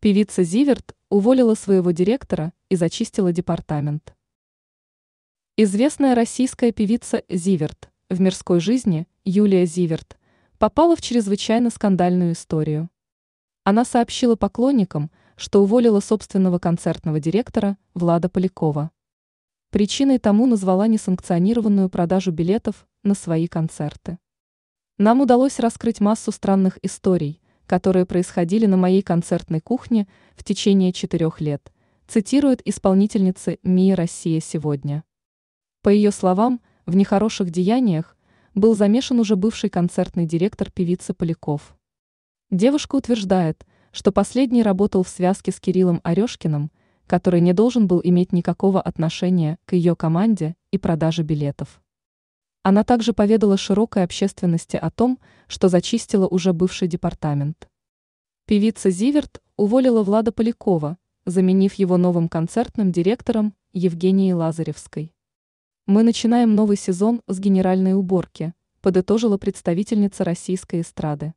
Певица Зиверт уволила своего директора и зачистила департамент. Известная российская певица Зиверт в мирской жизни Юлия Зиверт попала в чрезвычайно скандальную историю. Она сообщила поклонникам, что уволила собственного концертного директора Влада Полякова. Причиной тому назвала несанкционированную продажу билетов на свои концерты. Нам удалось раскрыть массу странных историй – которые происходили на моей концертной кухне в течение четырех лет, цитирует исполнительница МИ «Россия сегодня». По ее словам, в нехороших деяниях был замешан уже бывший концертный директор певицы Поляков. Девушка утверждает, что последний работал в связке с Кириллом Орешкиным, который не должен был иметь никакого отношения к ее команде и продаже билетов. Она также поведала широкой общественности о том, что зачистила уже бывший департамент. Певица Зиверт уволила Влада Полякова, заменив его новым концертным директором Евгенией Лазаревской. «Мы начинаем новый сезон с генеральной уборки», подытожила представительница российской эстрады.